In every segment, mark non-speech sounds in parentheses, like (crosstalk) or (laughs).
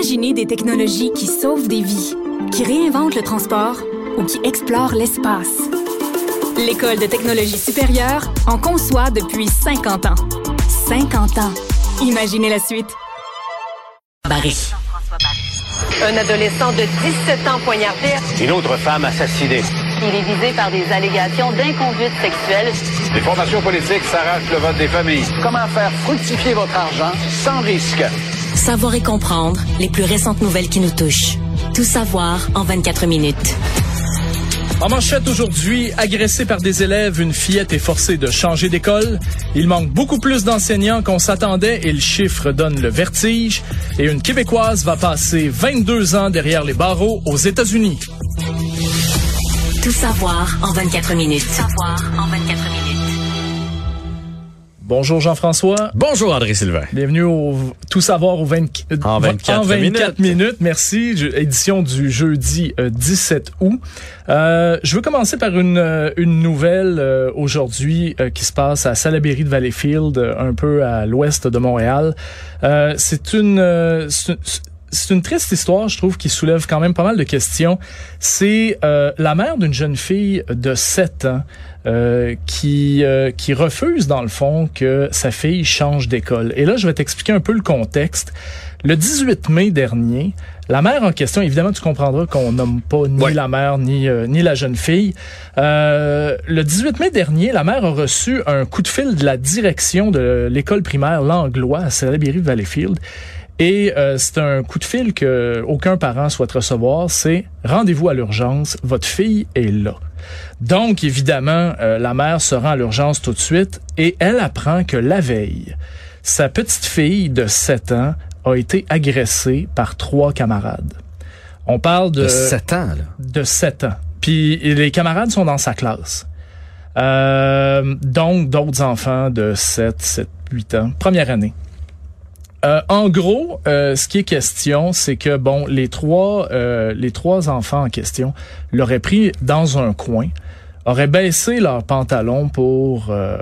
Imaginez des technologies qui sauvent des vies, qui réinventent le transport ou qui explorent l'espace. L'École de technologie supérieure en conçoit depuis 50 ans. 50 ans. Imaginez la suite. Barry. Un adolescent de 17 ans poignardé. Une autre femme assassinée. Il est visé par des allégations d'inconduite sexuelle. Les formations politiques s'arrachent le vote des familles. Comment faire fructifier votre argent sans risque? Savoir et comprendre les plus récentes nouvelles qui nous touchent. Tout savoir en 24 minutes. En manchette aujourd'hui, agressée par des élèves, une fillette est forcée de changer d'école. Il manque beaucoup plus d'enseignants qu'on s'attendait et le chiffre donne le vertige. Et une Québécoise va passer 22 ans derrière les barreaux aux États-Unis. Tout savoir en 24 minutes. Tout savoir en 24 minutes. Bonjour Jean-François. Bonjour André Sylvain. Bienvenue au Tout savoir au 20, En 24 en 24 minutes. minutes. Merci. Édition du jeudi euh, 17 août. Euh, je veux commencer par une, euh, une nouvelle euh, aujourd'hui euh, qui se passe à Salaberry de Valleyfield, euh, un peu à l'ouest de Montréal. Euh, c'est une euh, c'est- une triste histoire, je trouve, qui soulève quand même pas mal de questions. C'est euh, la mère d'une jeune fille de 7 ans euh, qui, euh, qui refuse, dans le fond, que sa fille change d'école. Et là, je vais t'expliquer un peu le contexte. Le 18 mai dernier, la mère en question, évidemment, tu comprendras qu'on nomme pas ni Ouais. la mère ni, euh, ni la jeune fille. Euh, le 18 mai dernier, la mère a reçu un coup de fil de la direction de l'école primaire Langlois à Salaberry-Valleyfield. Et euh, c'est un coup de fil que aucun parent souhaite recevoir. C'est rendez-vous à l'urgence. Votre fille est là. Donc, évidemment, euh, la mère se rend à l'urgence tout de suite et elle apprend que la veille, sa petite fille de 7 ans a été agressée par trois camarades. On parle de, De 7 ans, là. de 7 ans. Puis les camarades sont dans sa classe. Euh, donc, d'autres enfants de 7, 7, 8 ans. Première année. Euh, en gros, euh, ce qui est question, c'est que bon, les trois, euh, les trois enfants en question l'auraient pris dans un coin, auraient baissé leurs pantalons pour euh,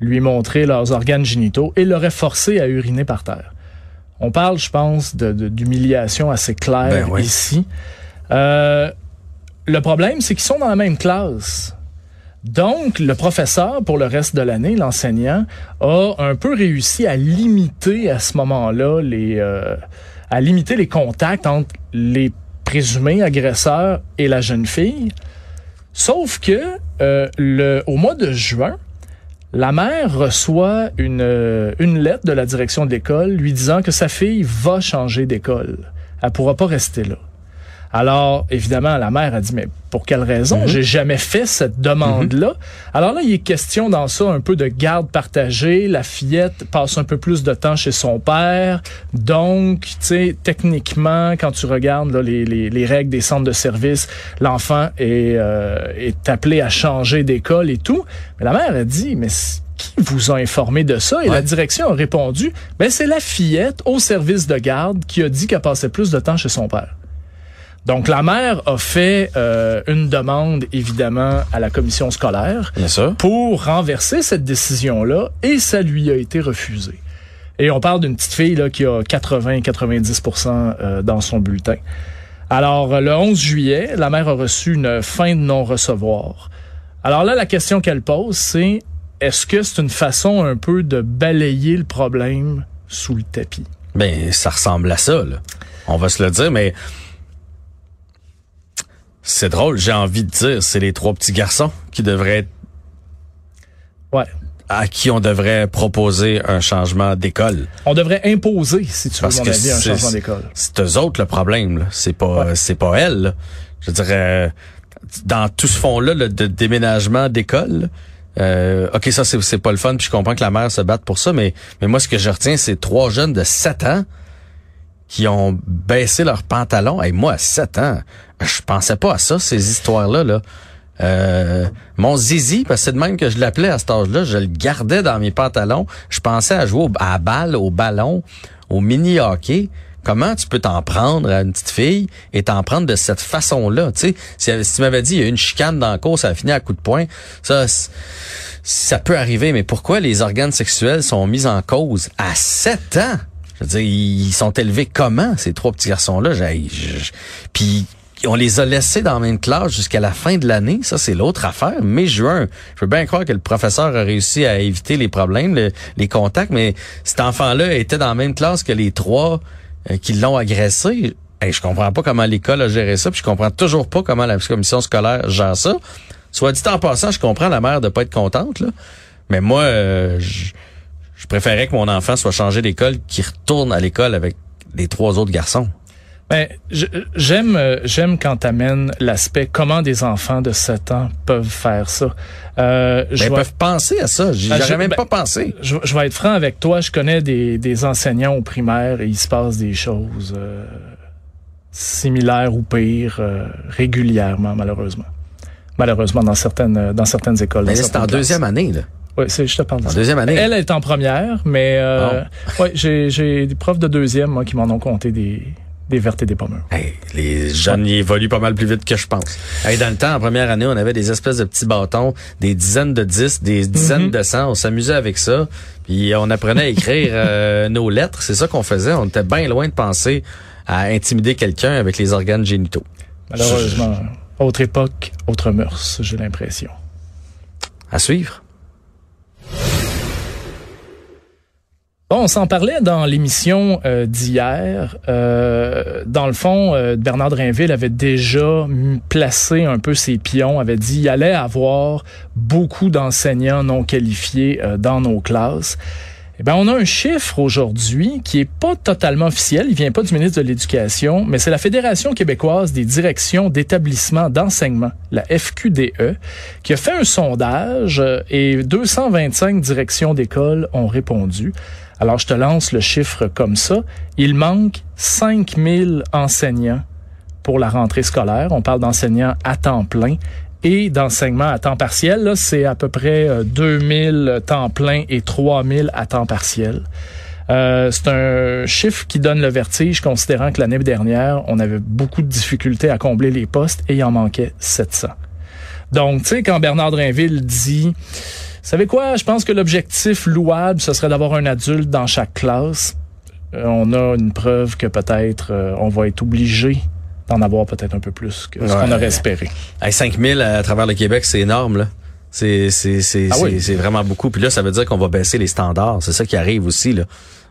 lui montrer leurs organes génitaux et l'auraient forcé à uriner par terre. On parle, je pense, de- de- d'humiliation assez claire Ben ici. Euh, le problème, c'est qu'ils sont dans la même classe. Donc, le professeur, pour le reste de l'année, l'enseignant, a un peu réussi à limiter à ce moment-là les, euh, à limiter les contacts entre les présumés agresseurs et la jeune fille. Sauf que euh, le, au mois de juin, la mère reçoit une, euh, une lettre de la direction de l'école lui disant que sa fille va changer d'école. Elle pourra pas rester là. Alors, évidemment, la mère a dit, mais pour quelle raison? J'ai jamais fait cette demande-là? Alors là, il est question dans ça un peu de garde partagée. La fillette passe un peu plus de temps chez son père. Donc, tu sais, techniquement, quand tu regardes là, les, les, les règles des centres de service, l'enfant est, euh, est appelé à changer d'école et tout. Mais la mère a dit, mais qui vous a informé de ça? Et la direction a répondu, ben c'est la fillette au service de garde qui a dit qu'elle passait plus de temps chez son père. Donc, la mère a fait euh, une demande, évidemment, à la commission scolaire Bien sûr. pour renverser cette décision-là et ça lui a été refusé. Et on parle d'une petite fille là, qui a 80-90% euh, dans son bulletin. Alors, le 11 juillet, la mère a reçu une fin de non-recevoir. Alors là, la question qu'elle pose, c'est est-ce que c'est une façon un peu de balayer le problème sous le tapis? Ben, ça ressemble à ça, là. On va se le dire, mais c'est drôle, j'ai envie de dire, c'est les trois petits garçons qui devraient être, Ouais. à qui on devrait proposer un changement d'école. On devrait imposer, si tu veux, Parce mon que avis, un changement d'école. C'est eux autres le problème. C'est pas, Ouais. c'est pas elle, là. Je dirais, euh, dans tout ce fond-là, là, de déménagement d'école, euh, ok, ça, c'est, c'est pas le fun, puis je comprends que la mère se batte pour ça, mais, mais moi, ce que je retiens, c'est trois jeunes de 7 ans qui ont baissé leurs pantalons. Et moi, à 7 ans, je pensais pas à ça, ces histoires-là, là. Euh, mon zizi, parce que c'est de même que je l'appelais à cet âge-là, je le gardais dans mes pantalons. Je pensais à jouer à balle, au ballon, au mini-hockey. Comment tu peux t'en prendre à une petite fille et t'en prendre de cette façon-là? Tu sais, si, tu m'avais dit il y a une chicane dans la course, ça a fini à coup de poing, ça, ça peut arriver, mais pourquoi les organes sexuels sont mis en cause à 7 ans? Je veux dire, ils sont élevés comment, ces trois petits garçons-là? Puis on les a laissés dans la même classe jusqu'à la fin de l'année. Ça, c'est l'autre affaire. Mai-juin, je veux bien croire que le professeur a réussi à éviter les problèmes, le- les contacts, mais cet enfant-là était dans la même classe que les trois euh, qui l'ont agressé. Hey, je comprends pas comment l'école a géré ça, puis je comprends toujours pas comment la commission scolaire gère ça. Soit dit en passant, je comprends la mère de pas être contente, là. Mais moi, euh, je, je préférais que mon enfant soit changé d'école, qu'il retourne à l'école avec les trois autres garçons. Ben, j'aime euh, j'aime quand t'amènes l'aspect comment des enfants de 7 ans peuvent faire ça. Euh, je Ben, ils peuvent penser à ça. J'y- Ah, je- même ben, pas pensé. je, je vais être franc avec toi, je connais des, des enseignants au primaire et il se passe des choses euh, similaires ou pires euh, régulièrement, malheureusement. Malheureusement, dans certaines dans certaines écoles. Là, c'est en deuxième année, là. Oui, c'est, je te parle de En ça. deuxième année. Elle est en première, mais euh, ouais, j'ai, j'ai des profs de deuxième moi, qui m'en ont compté des, des vertes et des pommures. Hey, les jeunes y évoluent pas mal plus vite que je pense. Hey, dans le temps, en première année, on avait des espèces de petits bâtons, des dizaines de 10, des dizaines Mhm. de 100. On s'amusait avec ça. Puis on apprenait à écrire (laughs) euh, nos lettres. C'est ça qu'on faisait. On était bien loin de penser à intimider quelqu'un avec les organes génitaux. Malheureusement, autre époque, autre mœurs, j'ai l'impression. À suivre. Bon, on s'en parlait dans l'émission euh, d'hier. Euh, dans le fond, euh, Bernard Drinville avait déjà placé un peu ses pions, avait dit qu'il allait avoir beaucoup d'enseignants non qualifiés dans nos classes. Eh ben, on a un chiffre aujourd'hui qui est pas totalement officiel. Il vient pas du ministre de l'Éducation, mais c'est la Fédération québécoise des directions d'établissements d'enseignement, la FQDE, qui a fait un sondage et 225 directions d'école ont répondu. Alors, je te lance le chiffre comme ça. Il manque 5000 enseignants pour la rentrée scolaire. On parle d'enseignants à temps plein et d'enseignement à temps partiel. Là, c'est à peu près euh, 2000 temps plein et 3000 à temps partiel. Euh, c'est un chiffre qui donne le vertige, considérant que l'année dernière, on avait beaucoup de difficultés à combler les postes et il en manquait 700. Donc, tu sais, quand Bernard Drinville dit, savez quoi, je pense que l'objectif louable, ce serait d'avoir un adulte dans chaque classe. Euh, on a une preuve que peut-être euh, on va être obligé d'en avoir peut-être un peu plus que ce qu'on aurait espéré. Hey, 5000 à travers le Québec, c'est énorme, là. C'est, c'est, c'est, Ah c'est, oui. c'est vraiment beaucoup. Puis là, ça veut dire qu'on va baisser les standards. C'est ça qui arrive aussi, là.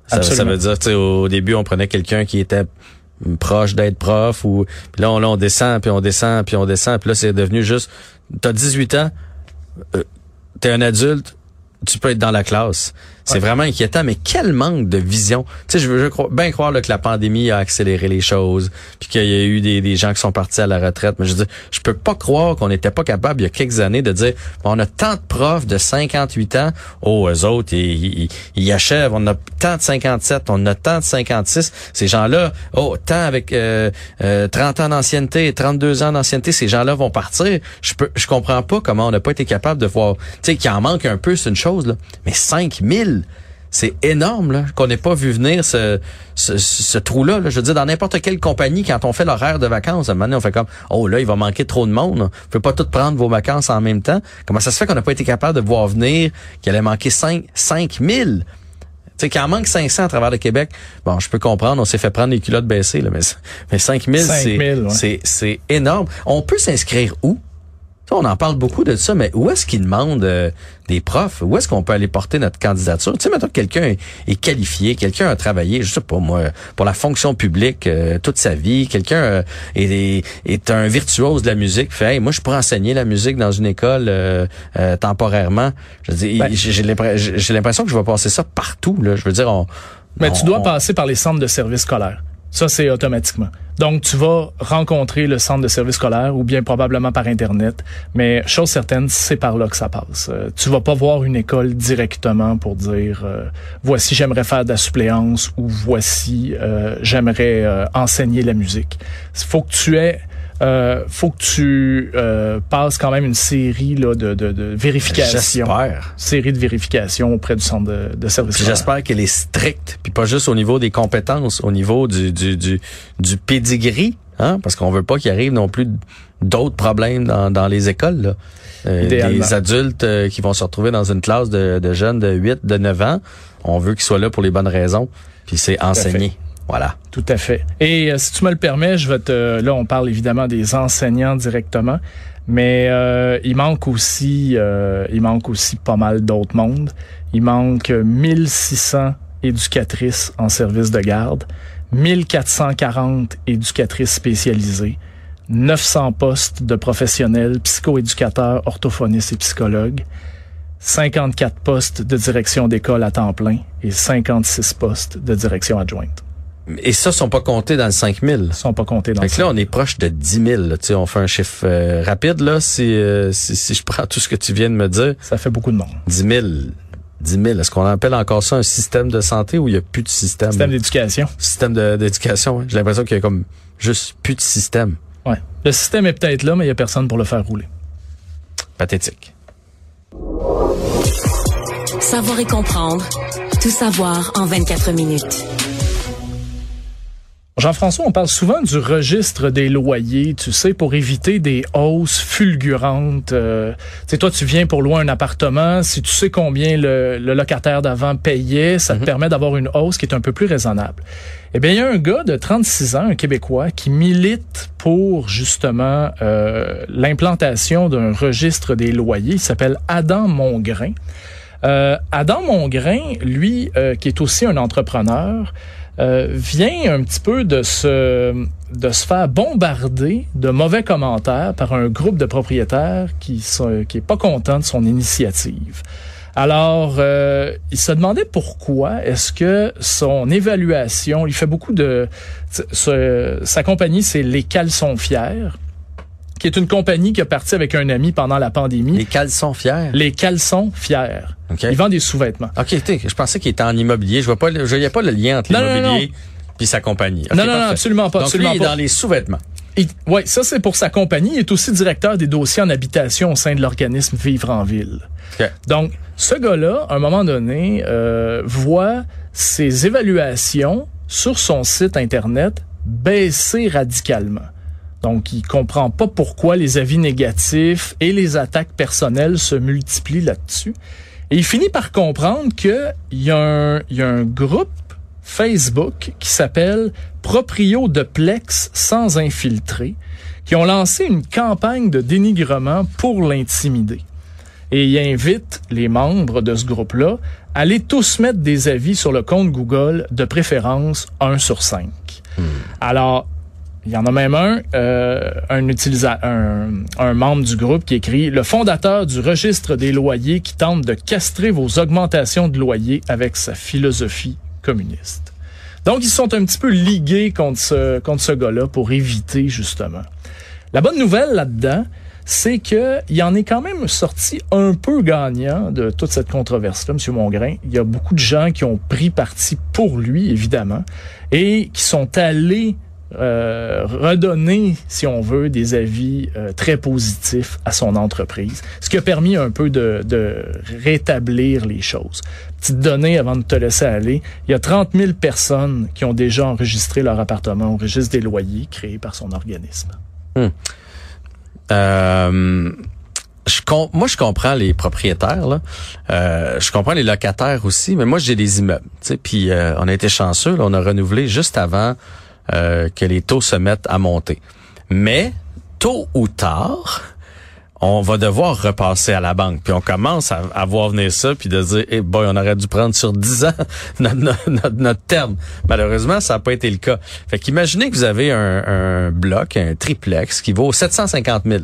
Ça, veut dire, tu sais, au début, on prenait quelqu'un qui était proche d'être prof ou puis là on, là, on descend puis on descend puis on descend puis là c'est devenu juste t'as 18 ans euh, t'es un adulte tu peux être dans la classe c'est Ouais. vraiment inquiétant mais quel manque de vision. Tu sais je veux je crois, bien croire là, que la pandémie a accéléré les choses puis qu'il y a eu des, des gens qui sont partis à la retraite. Mais je veux dire je peux pas croire qu'on n'était pas capable il y a quelques années de dire bon, on a tant de profs de 58 ans oh eux autres ils, ils, ils achèvent on a tant de 57 on a tant de 56 ces gens-là oh tant avec euh, euh, 30 ans d'ancienneté 32 ans d'ancienneté ces gens-là vont partir. Je peux je comprends pas comment on n'a pas été capable de voir. Tu sais qu'il en manque un peu c'est une chose là. Mais 5000 c'est énorme là qu'on n'ait pas vu venir ce, ce, ce trou-là. là. Je veux dire, dans n'importe quelle compagnie, quand on fait l'horaire de vacances, à un moment donné, on fait comme Oh là, il va manquer trop de monde. Vous pouvez pas tout prendre vos vacances en même temps. Comment ça se fait qu'on n'a pas été capable de voir venir qu'il allait manquer 5, 5000? Tu sais, qu'il en manque 500 à travers le Québec, bon, je peux comprendre, on s'est fait prendre les culottes baissées, là, mais, mais 5000, 5000, c'est, ouais. c'est, c'est énorme. On peut s'inscrire où? On en parle beaucoup de ça, mais où est-ce qu'ils demandent euh, des profs? Où est-ce qu'on peut aller porter notre candidature? Tu sais, maintenant que quelqu'un est, est qualifié, quelqu'un a travaillé, je sais pas moi, pour la fonction publique euh, toute sa vie, quelqu'un euh, est, un virtuose de la musique, fait hey, moi je pourrais enseigner la musique dans une école euh, euh, temporairement. Je Ben- j'ai j'ai l'impre- j'ai- j'ai l'impression que je vais passer ça partout. Là. Je veux dire, on, Mais on- tu dois on- passer par les centres de services scolaires. Ça, c'est automatiquement. Donc, tu vas rencontrer le centre de services scolaires ou bien probablement par Internet. Mais chose certaine, c'est par là que ça passe. Euh, tu vas pas voir une école directement pour dire euh, voici j'aimerais faire de la suppléance ou voici euh, j'aimerais euh, enseigner la musique. Il faut que tu aies euh, faut que tu euh, passes quand même une série là, de, de, de vérifications. J'espère. Série de vérifications auprès du centre de, de scolaires. j'espère qu'elle est stricte, puis pas juste au niveau des compétences, au niveau du du du, du pedigree, hein, parce qu'on veut pas qu'il arrive non plus d'autres problèmes dans, dans les écoles. Là. Euh, des adultes euh, qui vont se retrouver dans une classe de, de jeunes de 8, de 9 ans, on veut qu'ils soient là pour les bonnes raisons. Puis c'est enseigné. Voilà. Tout à fait. Et euh, si tu me le permets, je vais te. Là, on parle évidemment des enseignants directement, mais euh, il manque aussi, euh, il manque aussi pas mal d'autres mondes. Il manque 1600 éducatrices en service de garde, 1440 éducatrices spécialisées, 900 postes de professionnels, psychoéducateurs, orthophonistes et psychologues. 54 postes de direction d'école à temps plein et 56 postes de direction adjointe. Et ça, sont pas comptés dans le 5000. Ils sont pas comptés dans Fait que là, on est proche de 10 000. Là. Tu sais, on fait un chiffre euh, rapide, là, si, euh, si, si je prends tout ce que tu viens de me dire. Ça fait beaucoup de monde. 10 000. 10 000. Est-ce qu'on appelle encore ça un système de santé ou il y a plus de système? Système d'éducation. Système d'éducation, ouais. J'ai l'impression qu'il y a comme juste plus de système. Ouais. Le système est peut-être là, mais il y a personne pour le faire rouler. Pathétique. Savoir et comprendre. Tout savoir en 24 minutes. Jean-François, on parle souvent du registre des loyers, tu sais, pour éviter des hausses fulgurantes. Euh, tu sais, toi, tu viens pour louer un appartement. Si tu sais combien le, le locataire d'avant payait, ça te permet d'avoir une hausse qui est un peu plus raisonnable. Eh bien, il y a un gars de 36 ans, un Québécois, qui milite pour justement euh, l'implantation d'un registre des loyers. Il s'appelle Adam Mongrain. Euh, Adam Mongrain, lui, euh, qui est aussi un entrepreneur, euh, vient un petit peu de se, de se faire bombarder de mauvais commentaires par un groupe de propriétaires qui sont, qui est pas content de son initiative. Alors, euh, il se demandait pourquoi est-ce que son évaluation, il fait beaucoup de, sa compagnie, c'est Les Caleçons Fiers, qui est une compagnie qui a parti avec un ami pendant la pandémie. Les caleçons fiers. Les Caleçons Fiers. OK. Ils vendent des sous-vêtements. OK, je pensais qu'il était en immobilier. Je vois pas, le- je voyais pas le lien entre l'immobilier puis sa compagnie. Non, non, non, absolument pas, Donc, absolument lui, il est pas. dans les sous-vêtements. Oui, ça c'est pour sa compagnie. Il est aussi directeur des dossiers en habitation au sein de l'organisme Vivre en Ville. OK. Donc, ce gars-là, à un moment donné, euh, voit ses évaluations sur son site Internet baisser radicalement. Donc, il comprend pas pourquoi les avis négatifs et les attaques personnelles se multiplient là-dessus. Et il finit par comprendre qu'il y, a un- y a un groupe Facebook qui s'appelle Proprio de Plex sans infiltrer, qui ont lancé une campagne de dénigrement pour l'intimider. Et il invite les membres de ce groupe-là à aller tous mettre des avis sur le compte Google, de préférence 1 sur 5. Alors, il y en a même un, euh, un un, un membre du groupe qui écrit le fondateur du registre des loyers qui tente de castrer vos augmentations de loyers avec sa philosophie communiste. Donc, ils sont un petit peu ligués contre ce, contre ce gars-là pour éviter justement. La bonne nouvelle là-dedans, c'est que il en est quand même sorti un peu gagnant de toute cette controverse-là, M. Mongrain. Il y a beaucoup de gens qui ont pris parti pour lui, évidemment, et qui sont allés euh, redonner, si on veut, des avis euh, très positifs à son entreprise, ce qui a permis un peu de, rétablir les choses. Petite donnée avant de te laisser aller, il y a 30 000 personnes qui ont déjà enregistré leur appartement au registre des loyers créé par son organisme. Euh, je com- moi, je comprends les propriétaires. Euh, je comprends les locataires aussi, mais moi, j'ai des immeubles. Puis euh, on a été chanceux, on a renouvelé juste avant euh, que les taux se mettent à monter. Mais tôt ou tard, on va devoir repasser à la banque. Puis on commence à, voir venir ça, puis de dire, eh boy, on aurait dû prendre sur 10 ans (laughs) notre- notre- notre terme. Malheureusement, ça n'a pas été le cas. Fait qu'imaginez que vous avez un, un bloc, un triplex qui vaut 750 000.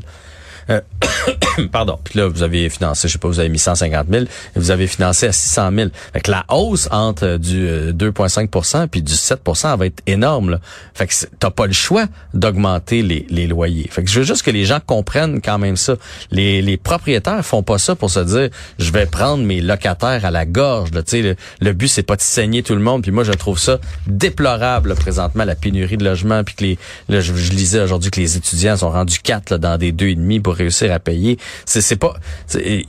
Euh, (coughs) pardon. Puis là, vous avez financé, je sais pas, vous avez mis 150 000 et vous avez financé à 600 000. Fait que la hausse entre euh, du euh, 2,5% puis du 7 elle va être énorme. Là. Fait que t'as pas le choix d'augmenter les, loyers. Fait que je veux juste que les gens comprennent quand même ça. Les, propriétaires font pas ça pour se dire, je vais prendre mes locataires à la gorge. Là. Le, le but, c'est pas de saigner tout le monde. Puis moi, je trouve ça déplorable présentement, la pénurie de logements. Puis que je lisais aujourd'hui que les étudiants sont rendus quatre là, dans des deux et demi pour réussir à payer. C'est, pas,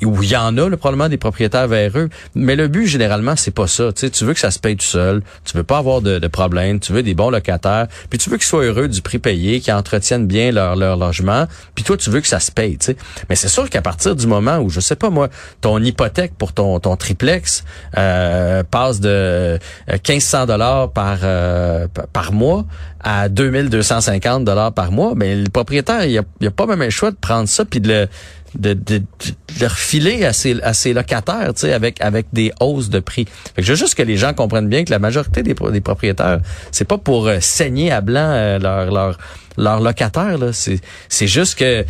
où il y en a, le probablement des propriétaires véreux, mais le but généralement c'est pas ça. Tu veux que ça se paye tout seul, tu veux pas avoir de, de problème, tu veux des bons locataires, puis tu veux qu'ils soient heureux du prix payé, qu'ils entretiennent bien leur, leur logement, puis toi tu veux que ça se paye. Mais c'est sûr qu'à partir du moment où je sais pas moi, ton hypothèque pour ton ton triplex euh, passe de 1500 euh, dollars par euh, par mois à 2250 dollars par mois, mais le propriétaire, il a, a pas même un choix de prendre ça puis de le de, de, de, refiler à ses, à ses locataires, tu sais, avec avec des hausses de prix. Fait que je veux juste que les gens comprennent bien que la majorité des, des propriétaires, c'est pas pour euh, saigner à blanc euh, leur leur leurs locataires. C'est, c'est juste que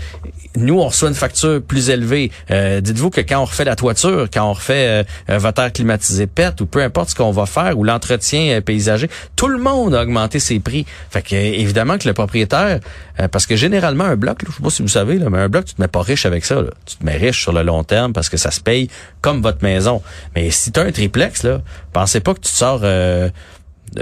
nous, on reçoit une facture plus élevée. Euh, dites-vous que quand on refait la toiture, quand on refait euh, votre air climatisé pète ou peu importe ce qu'on va faire ou l'entretien euh, paysager, tout le monde a augmenté ses prix. Fait que évidemment que le propriétaire, euh, parce que généralement un bloc, là, je sais pas si vous savez, là, mais un bloc, tu te mets pas riche avec ça. Tu te mets riche sur le long terme parce que ça se paye comme votre maison. Mais si tu as un triplex, là, pensez pas que tu sors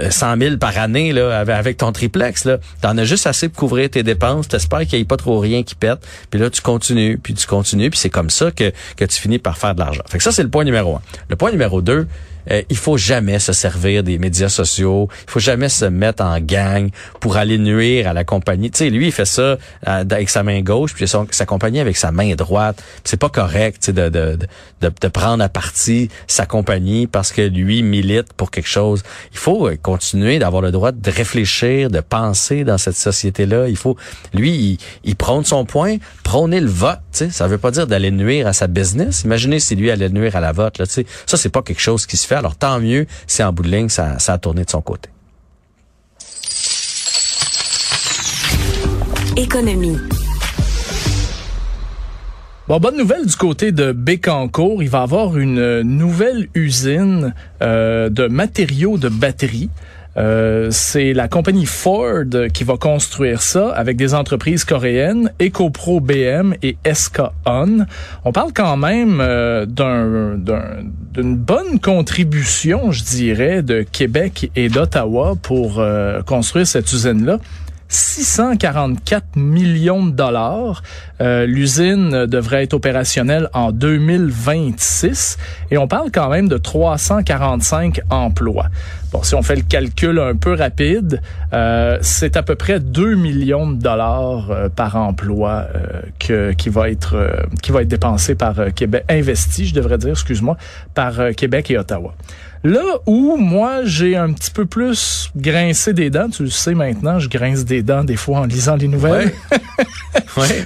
100 000 par année là, avec ton triplex. Là. T'en as juste assez pour couvrir tes dépenses. T'espères qu'il n'y ait pas trop rien qui pète. Puis là, tu continues, puis tu continues. Puis c'est comme ça que, que tu finis par faire de l'argent. Fait que ça, c'est le point numéro un. Le point numéro deux, euh, il faut jamais se servir des médias sociaux. Il faut jamais se mettre en gang pour aller nuire à la compagnie. Tu sais, lui, il fait ça euh, avec sa main gauche, puis sa compagnie avec sa main droite. C'est pas correct, tu sais, de, de, de, de, prendre à partie sa compagnie parce que lui milite pour quelque chose. Il faut euh, continuer d'avoir le droit de réfléchir, de penser dans cette société-là. Il faut, lui, il, il prône son point, prôner le vote. Tu sais, ça veut pas dire d'aller nuire à sa business. Imaginez si lui allait nuire à la vote. Là, tu sais, ça, c'est pas quelque chose qui se fait alors tant mieux si en bout de ligne, ça, ça a tourné de son côté. Économie. Bon, bonne nouvelle du côté de Bécancourt. Il va y avoir une nouvelle usine euh, de matériaux de batterie. Euh, c'est la compagnie Ford qui va construire ça avec des entreprises coréennes, EcoPro BM et SK On. On parle quand même euh, d'une bonne contribution, je dirais, de Québec et d'Ottawa pour euh, construire cette usine-là. 644 millions de dollars. Euh, L'usine devrait être opérationnelle en 2026 et on parle quand même de 345 emplois. Bon, si on fait le calcul un peu rapide, euh, c'est à peu près 2 millions de dollars euh, par emploi euh, que, qui va être euh, qui va être dépensé par Québec, investi, je devrais dire, excuse-moi, par Québec et Ottawa. Là où moi j'ai un petit peu plus grincé des dents, tu le sais maintenant, je grince des dents des fois en lisant les nouvelles. Ouais. (laughs)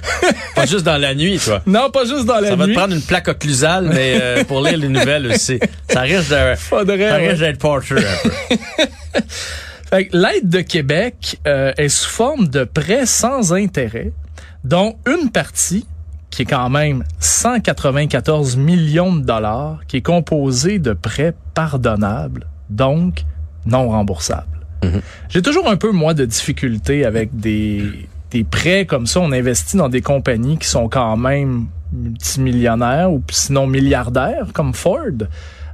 Pas juste dans la nuit, toi. Non, pas juste dans la nuit. Ça va te prendre une plaque occlusale, mais euh, pour lire les nouvelles aussi. Ça risque de, Faudrait, ça risque d'être porteur un peu. (laughs) L'aide de Québec euh, est sous forme de prêts sans intérêt, dont une partie qui est quand même 194 millions de dollars, qui est composé de prêts pardonnables, donc non remboursables. Mhm. J'ai toujours un peu, moi, de difficulté avec des, des prêts comme ça. On investit dans des compagnies qui sont quand même multimillionnaires ou sinon milliardaires, comme Ford,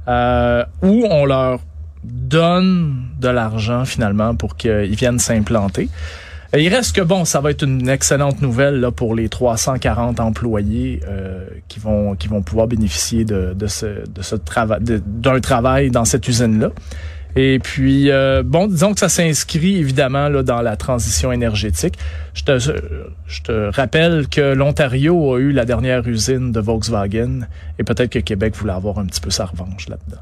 euh, où on leur donne de l'argent finalement pour qu'ils viennent s'implanter. Il reste que bon, ça va être une excellente nouvelle là, pour les 340 employés euh, qui vont qui vont pouvoir bénéficier de, de ce de ce travail d'un travail dans cette usine là. Et puis euh, bon, disons que ça s'inscrit évidemment là dans la transition énergétique. Je te je te rappelle que l'Ontario a eu la dernière usine de Volkswagen et peut-être que Québec voulait avoir un petit peu sa revanche là-dedans.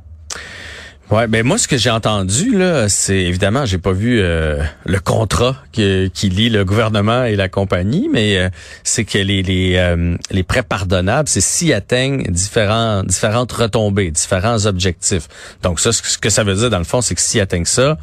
Ouais, ben moi ce que j'ai entendu là, c'est évidemment j'ai pas vu euh, le contrat qui, qui lie le gouvernement et la compagnie, mais euh, c'est que les les, euh, les prêts pardonnables, c'est s'ils atteignent différents différentes retombées, différents objectifs. Donc ça, ce que ça veut dire dans le fond, c'est que s'ils atteignent ça,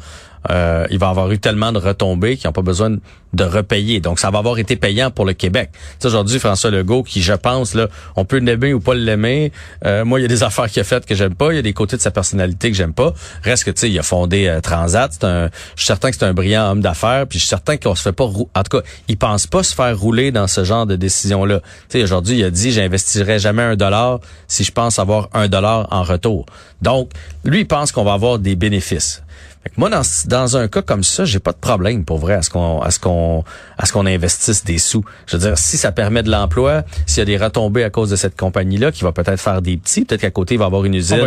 euh, il va avoir eu tellement de retombées qu'ils n'ont pas besoin de repayer. Donc, ça va avoir été payant pour le Québec. Aujourd'hui, François Legault, qui, je pense, là, on peut l'aimer ou pas l'aimer. Euh, moi, il y a des (laughs) affaires qu'il a faites que j'aime pas. Il y a des côtés de sa personnalité que j'aime pas. Reste que, tu sais, il a fondé euh, Transat. Un, je suis certain que c'est un brillant homme d'affaires. Puis je suis certain qu'on se fait pas... En tout cas, il pense pas se faire rouler dans ce genre de décision-là. Tu sais, aujourd'hui, il a dit, j'investirai jamais un dollar si je pense avoir un dollar en retour. Donc, lui, il pense qu'on va avoir des bénéfices. Fait que moi, dans, dans un cas comme ça, j'ai pas de problème pour vrai à ce qu'on à ce qu'on à ce qu'on investisse des sous. Je veux dire, si ça permet de l'emploi, s'il y a des retombées à cause de cette compagnie-là, qui va peut-être faire des petits, peut-être qu'à côté il va y avoir une usine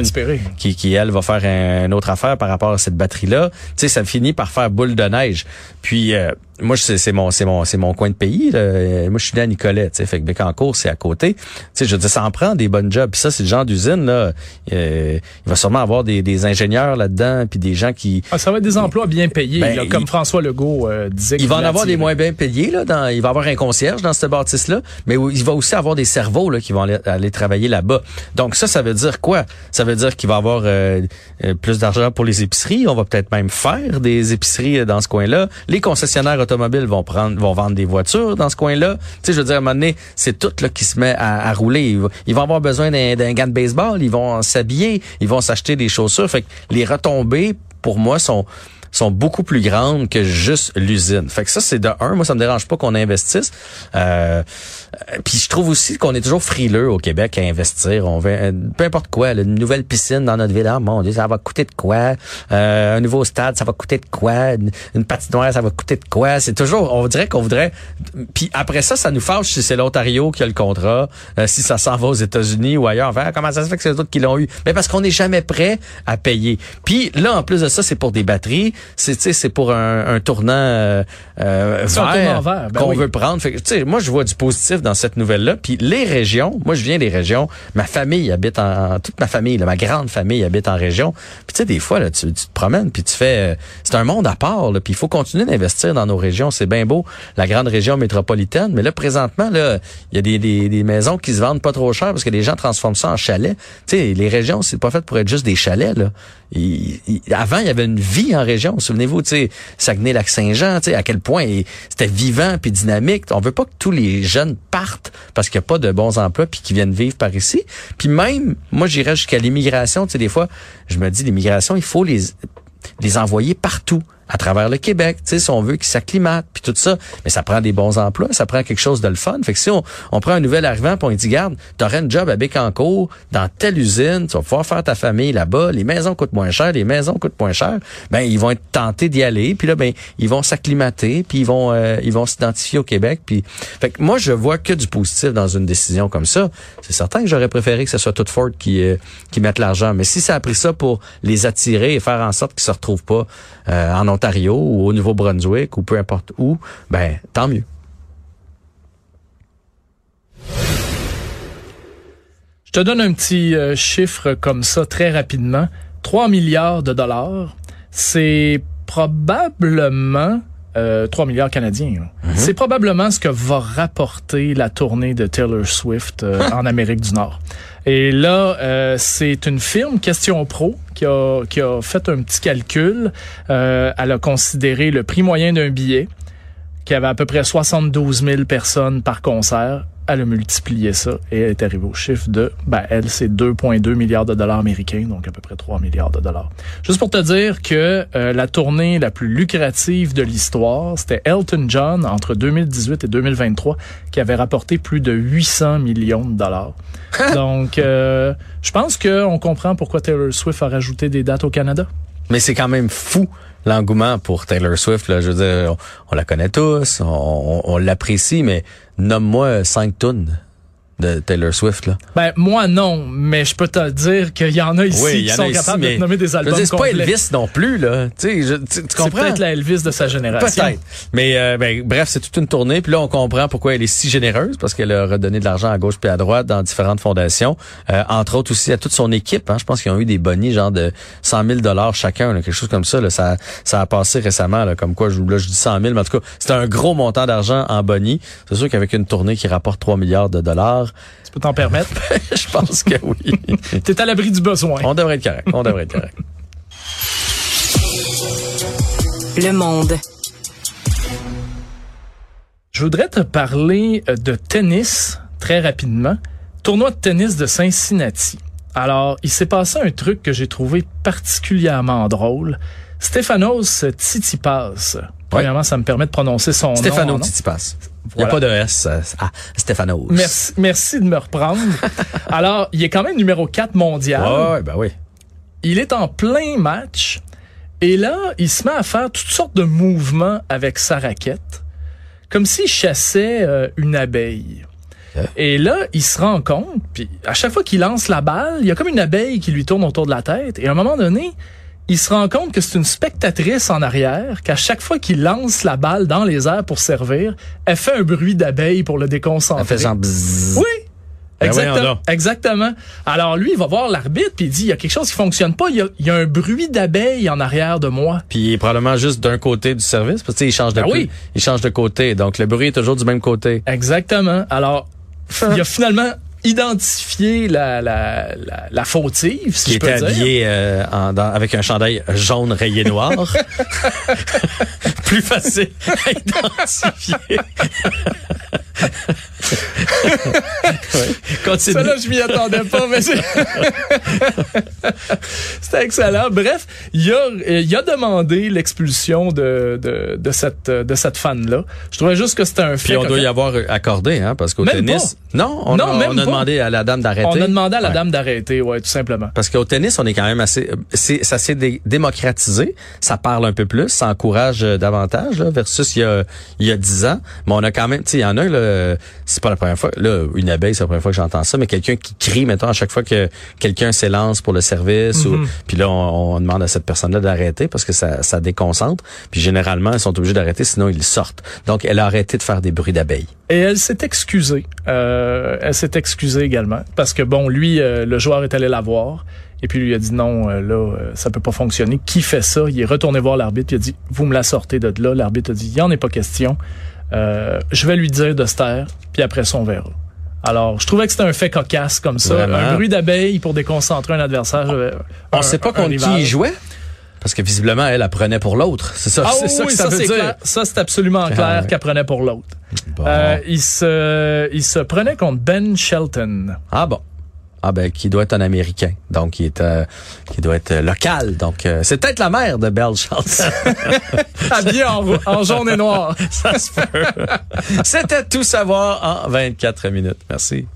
qui, qui elle va faire un- une autre affaire par rapport à cette batterie-là. Tu sais, ça finit par faire boule de neige. Puis euh, moi, c'est c'est mon c'est mon c'est mon coin de pays. Là. Moi, je suis né à Nicolet. Tu sais, fait que Bécancour, c'est à côté. Tu sais, je veux dire, ça en prend des bonnes jobs. Puis ça, c'est le genre d'usine là. euh, il va sûrement avoir des, des ingénieurs là-dedans, puis des gens qui Ah, ça va être des emplois bien payés, Ben, là, il- comme François Legault euh, disait. il va en avoir des moins bien payés là. Dans, il va avoir un concierge dans cette bâtisse là, mais il va aussi avoir des cerveaux là qui vont aller, aller travailler là-bas. Donc ça, ça veut dire quoi? Ça veut dire qu'il va avoir euh, plus d'argent pour les épiceries. On va peut-être même faire des épiceries dans ce coin-là. Les concessionnaires automobiles vont vendre des voitures dans ce coin-là. Tu sais, je veux dire, à un moment donné, c'est tout là qui se met à, rouler. Ils, vont- ils vont avoir besoin d'un gant de baseball. Ils vont s'habiller. Ils vont s'acheter des chaussures. Fait que les retombées, pour moi, sont sont beaucoup plus grandes que juste l'usine. Fait que ça, c'est de un. Moi, ça me dérange pas qu'on investisse. Euh, euh, Puis je trouve aussi qu'on est toujours frileux au Québec à investir. On veut euh, peu importe quoi, une nouvelle piscine dans notre ville, ah, mon Dieu, ça va coûter de quoi? Euh, Un nouveau stade, ça va coûter de quoi? Une, patinoire, ça va coûter de quoi? C'est toujours, on dirait qu'on voudrait. Puis après ça, ça nous fâche si c'est l'Ontario qui a le contrat, euh, si ça s'en va aux États-Unis ou ailleurs. Enfin, comment ça se fait que c'est les autres qui l'ont eu? Mais parce qu'on n'est jamais prêt à payer. Puis là, en plus de ça, c'est pour des batteries. C'est tu sais, c'est pour un, un tournant euh, euh, C'est un vert, tournant vert, ben qu'on oui. veut prendre. Fait que, tu sais, moi, je vois du positif dans cette nouvelle-là. Puis les régions, moi, je viens des régions. Ma famille habite en... Toute ma famille, là, ma grande famille habite en région. Puis tu sais, des fois, là, tu, tu te promènes, puis tu fais... euh, c'est un monde à part, là. Puis il faut continuer d'investir dans nos régions. C'est bien beau, la grande région métropolitaine. Mais là, présentement, là, il y a des, des, des maisons qui se vendent pas trop cher parce que les gens transforment ça en chalet. Tu sais, les régions, c'est pas fait pour être juste des chalets, là. Avant, il y avait une vie en région. Souvenez-vous, tu sais, Saguenay-Lac-Saint-Jean, tu sais, à quel point c'était vivant puis dynamique. On veut pas que tous les jeunes partent parce qu'il n'y a pas de bons emplois puis qu'ils viennent vivre par ici. Puis même, moi, j'irais jusqu'à l'immigration. Tu sais, des fois, je me dis, l'immigration, il faut les envoyer partout à travers le Québec, tu sais, si on veut qu'ils s'acclimatent, puis tout ça. Mais ça prend des bons emplois, ça prend quelque chose de le fun. Fait que si on, on prend un nouvel arrivant, puis on dit, garde, t'aurais un job à Bécancour, dans telle usine, tu vas pouvoir faire ta famille là-bas, les maisons coûtent moins cher, les maisons coûtent moins cher, ben ils vont être tentés d'y aller, puis là, ben ils vont s'acclimater, puis ils vont euh, ils vont s'identifier au Québec. Puis, fait que moi, je vois que du positif dans une décision comme ça. C'est certain que j'aurais préféré que ce soit tout Ford qui, euh, qui mette l'argent. Mais si ça a pris ça pour les attirer et faire en sorte qu'ils se retrouvent pas euh, en Ontario ou au Nouveau-Brunswick ou peu importe où, ben tant mieux. Je te donne un petit euh, chiffre comme ça très rapidement. 3 milliards de dollars, c'est probablement euh, 3 milliards canadiens. là. C'est probablement ce que va rapporter la tournée de Taylor Swift euh, en Amérique du Nord. Et là, euh, c'est une firme, Question Pro, qui a, qui a fait un petit calcul. Euh, elle a considéré le prix moyen d'un billet, qui avait à peu près 72 000 personnes par concert. Elle a multiplié ça et elle est arrivée au chiffre de, ben, elle, c'est 2,2 milliards de dollars américains, donc à peu près 3 milliards de dollars. Juste pour te dire que euh, la tournée la plus lucrative de l'histoire, c'était Elton John entre 2018 et 2023, qui avait rapporté plus de 800 millions de dollars. (laughs) donc, euh, je pense qu'on comprend pourquoi Taylor Swift a rajouté des dates au Canada. Mais c'est quand même fou l'engouement pour Taylor Swift. Là. Je veux dire, on, la connaît tous, on l'apprécie, mais nomme-moi cinq tonnes de Taylor Swift. Là. Ben moi non, mais je peux te dire qu'il y en a ici il qui sont ici, capables de te nommer des albums c'est pas. Elvis non plus. là. Tu, sais, je- tu, tu comprends? peut-être la Elvis de sa génération. Peut-être. Mais euh, ben, bref, c'est toute une tournée. Puis là, on comprend pourquoi elle est si généreuse, parce qu'elle a redonné de l'argent à gauche puis à droite dans différentes fondations. Euh, entre autres aussi à toute son équipe. Hein. Je pense qu'ils ont eu des bonnies genre de 100 000 dollars chacun, là, quelque chose comme ça. Là. Ça, ça a passé récemment, là, comme quoi, je, là, je dis 100 000, mais en tout cas, c'est un gros montant d'argent en bonnie. C'est sûr qu'avec une tournée qui rapporte 3 milliards de dollars, Tu peux t'en permettre? (laughs) je pense que oui. (laughs) T'es à l'abri du besoin. on devrait être correct. On devrait être correct. Le monde. Je voudrais te parler euh, de tennis très rapidement. Tournoi de tennis de Cincinnati. Alors, il s'est passé un truc que j'ai trouvé particulièrement drôle. Stéphanos Tsitsipas. Premièrement, ça me permet de prononcer son nom. Stéphano nom. Tsitsipas. Il n'y a pas de S. euh, Ah, Stéphanos. Merci, merci de me reprendre. (laughs) Alors, il est quand même numéro 4 mondial. Ouais, ben oui. Il est en plein match Et là, il se met à faire toutes sortes de mouvements avec sa raquette, comme s'il chassait euh, une abeille. Et là, il se rend compte, puis à chaque fois qu'il lance la balle, il y a comme une abeille qui lui tourne autour de la tête. Et à un moment donné, il se rend compte que c'est une spectatrice en arrière, qu'à chaque fois qu'il lance la balle dans les airs pour servir, elle fait un bruit d'abeille pour le déconcentrer. En faisant bzzz. Oui. Ben Exactement, exactement. Alors lui, il va voir l'arbitre puis il dit il y a quelque chose qui fonctionne pas. Il y a, il y a un bruit d'abeille en arrière de moi. Puis il est probablement juste d'un côté du service, parce que tu sais, il change de Ben oui. il change de côté, donc le bruit est toujours du même côté. Exactement. Alors il a finalement identifié la la la, la fautive, si Qui je peux était dire. habillé euh, en- dans- avec un chandail jaune rayé noir. (laughs) Plus facile à identifier. Ouais. Ça là, je m'y attendais pas, mais c'est- c'était excellent. Bref, il a, il a demandé l'expulsion de, de, de cette, de cette fan-là. Je trouvais juste que c'était un fait. Puis on doit y avoir accordé, hein, parce qu'au tennis, non, on, Non, a, même on a pas. demandé à la dame d'arrêter. On a demandé à la Ouais. dame d'arrêter, ouais, tout simplement. Parce qu'au tennis, on est quand même assez, c'est, ça s'est dé- démocratisé. Ça parle un peu plus, ça encourage euh, davantage, là, versus il y a, il y a 10 ans. Mais on a quand même, tu sais, il y en a, là, c'est pas la première fois, là, une abeille, c'est la première fois que j'entends ça, mais quelqu'un qui crie, mettons, à chaque fois que quelqu'un s'élance pour le service, ou, puis là, on, on demande à cette personne-là d'arrêter parce que ça, ça déconcentre. Puis généralement, ils sont obligés d'arrêter, sinon ils sortent. Donc, elle a arrêté de faire des bruits d'abeilles. Et elle s'est excusée. Euh, elle s'est excusée également. Parce que, bon, lui, euh, le joueur est allé la voir. Et puis, lui a dit non, euh, là, euh, ça peut pas fonctionner. Qui fait ça? Il est retourné voir l'arbitre. Il a dit, vous me la sortez de là. L'arbitre a dit, il en est pas question. Euh, je vais lui dire de se taire. Puis après ça, on verra. Alors, je trouvais que c'était un fait cocasse comme ça. Vraiment. Un bruit d'abeille pour déconcentrer un adversaire. On un- sait pas contre qui il jouait. Parce que visiblement, elle apprenait pour l'autre. C'est ça, Ah c'est oui, ça que ça, veut c'est dire. clair. Ça, c'est absolument clair qu'elle prenait pour l'autre. Bon. Euh, il se, il se prenait contre Ben Shelton. Ah bon. Ah ben, qui doit être un Américain, donc qui est, euh, qui doit être euh, local. Donc, euh, c'est peut-être la mère de Belle Charlton. (laughs) habillé en, ro- en jaune et noir. Ça se peut. C'était tout savoir en 24 minutes. Merci.